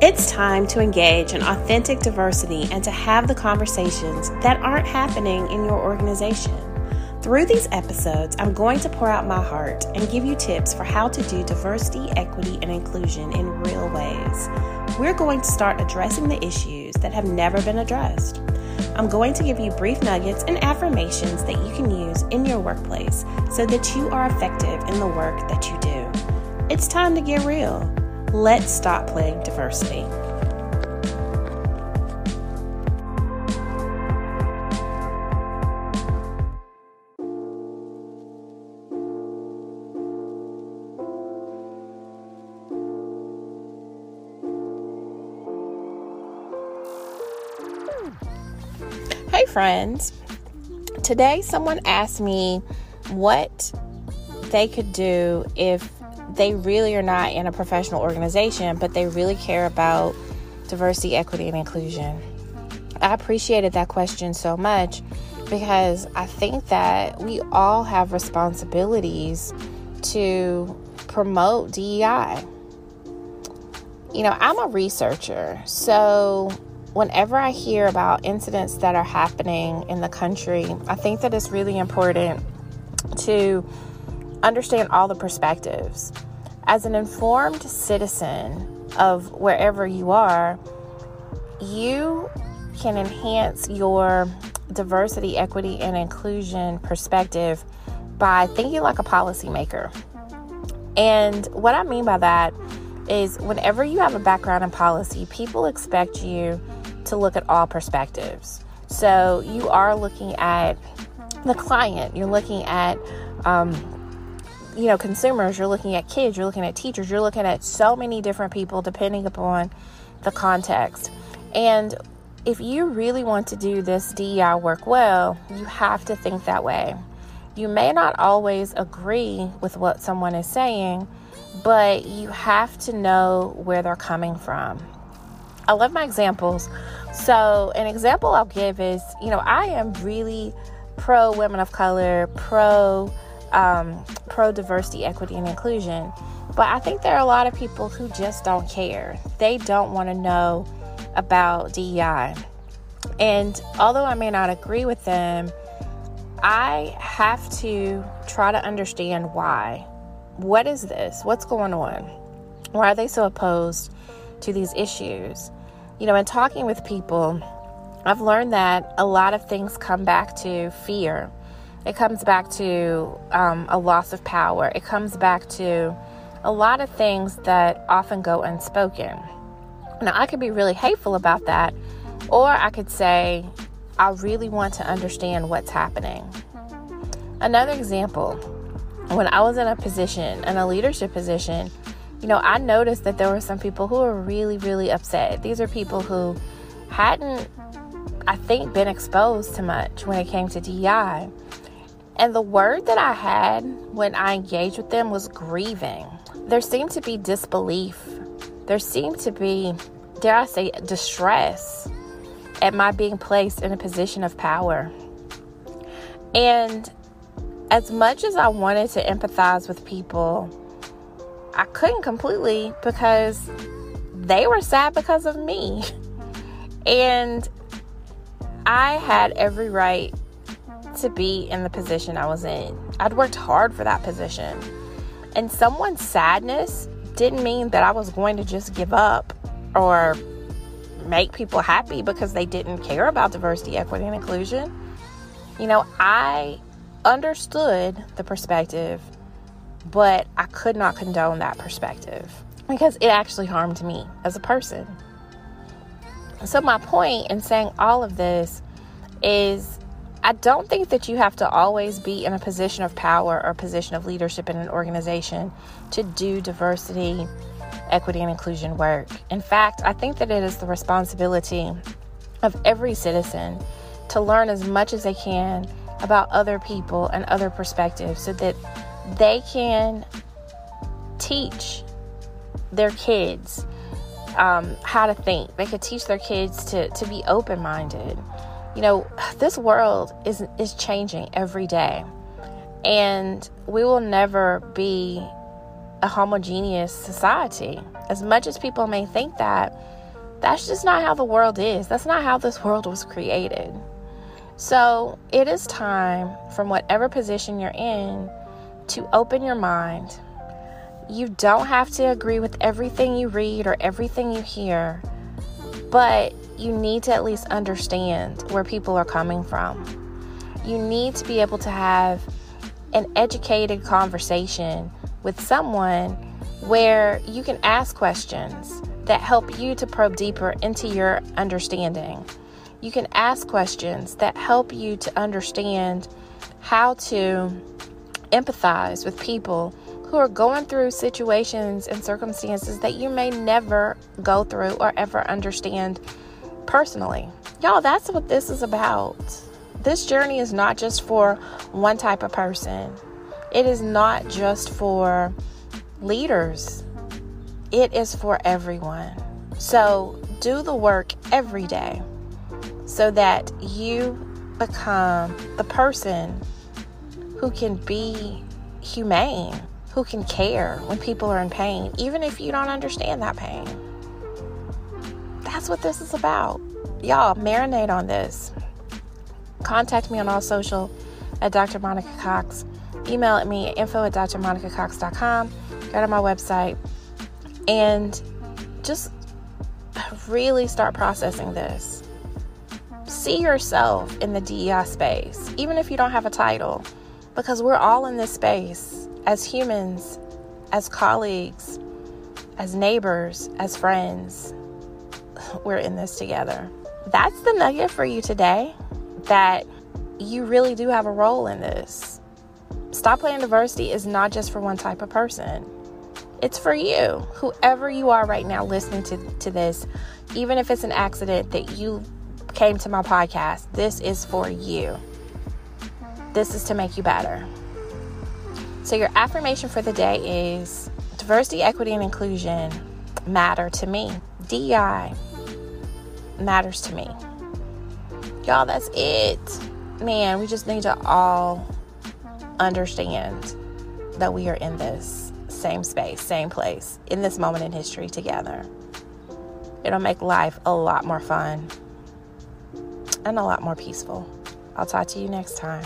It's time to engage in authentic diversity and to have the conversations that aren't happening in your organization. Through these episodes, I'm going to pour out my heart and give you tips for how to do diversity, equity, and inclusion in real ways. We're going to start addressing the issues that have never been addressed. I'm going to give you brief nuggets and affirmations that you can use in your workplace so that you are effective in the work that you do. It's time to get real. Let's stop playing diversity. Hey, friends. Today, someone asked me what they could do if they really are not in a professional organization, but they really care about diversity, equity, and inclusion? I appreciated that question so much because I think that we all have responsibilities to promote DEI. You know, I'm a researcher, so whenever I hear about incidents that are happening in the country, I think that it's really important to understand all the perspectives. As an informed citizen of wherever you are, you can enhance your diversity, equity, and inclusion perspective by thinking like a policymaker. And what I mean by that is whenever you have a background in policy, people expect you to look at all perspectives. So you are looking at the client, you're looking at um, you know, consumers, you're looking at kids, you're looking at teachers, you're looking at so many different people depending upon the context. And if you really want to do this DEI work well, you have to think that way. You may not always agree with what someone is saying, but you have to know where they're coming from. I love my examples. So, an example I'll give is you know, I am really pro women of color, pro um, pro diversity, equity, and inclusion. But I think there are a lot of people who just don't care. They don't want to know about DEI. And although I may not agree with them, I have to try to understand why. What is this? What's going on? Why are they so opposed to these issues? You know, in talking with people, I've learned that a lot of things come back to fear it comes back to um, a loss of power. It comes back to a lot of things that often go unspoken. Now, I could be really hateful about that, or I could say, I really want to understand what's happening. Another example, when I was in a position, in a leadership position, you know, I noticed that there were some people who were really, really upset. These are people who hadn't, I think, been exposed to much when it came to DEI. And the word that I had when I engaged with them was grieving. There seemed to be disbelief. There seemed to be, dare I say, distress at my being placed in a position of power. And as much as I wanted to empathize with people, I couldn't completely because they were sad because of me. And I had every right to be in the position I was in. I'd worked hard for that position. And someone's sadness didn't mean that I was going to just give up or make people happy because they didn't care about diversity, equity, and inclusion. You know, I understood the perspective, but I could not condone that perspective because it actually harmed me as a person. So, my point in saying all of this is I don't think that you have to always be in a position of power or position of leadership in an organization to do diversity, equity, and inclusion work. In fact, I think that it is the responsibility of every citizen to learn as much as they can about other people and other perspectives so that they can teach their kids um, how to think. They could teach their kids to, to be open minded you know, this world is is changing every day. And we will never be a homogeneous society. As much as people may think that, that's just not how the world is. That's not how this world was created. So it is time, from whatever position you're in, to open your mind. You don't have to agree with everything you read or everything you hear, but you need to at least understand where people are coming from. You need to be able to have an educated conversation with someone where you can ask questions that help you to probe deeper into your understanding. You can ask questions that help you to understand how to empathize with people who are going through situations and circumstances that you may never go through or ever understand personally. Y'all, that's what this is about. This journey is not just for one type of person, it is not just for leaders, it is for everyone. So do the work every day so that you become the person who can be humane, who can care when people are in pain, even if you don't understand that pain. That's what this is about. Y'all, marinate on this. Contact me on all social at Dr. Monica Cox. Email at me at info at drmonicacox.com. Go to my website and just really start processing this. See yourself in the DEI space, even if you don't have a title, because we're all in this space as humans, as colleagues, as neighbors, as friends. We're in this together. That's the nugget for you today that you really do have a role in this. Stop playing diversity is not just for one type of person. It's for you. Whoever you are right now listening to, to this, even if it's an accident that you came to my podcast, this is for you. This is to make you better. So, your affirmation for the day is diversity, equity, and inclusion matter to me. DEI matters to me. Y'all, that's it. Man, we just need to all understand that we are in this same space, same place, in this moment in history together. It'll make life a lot more fun and a lot more peaceful. I'll talk to you next time.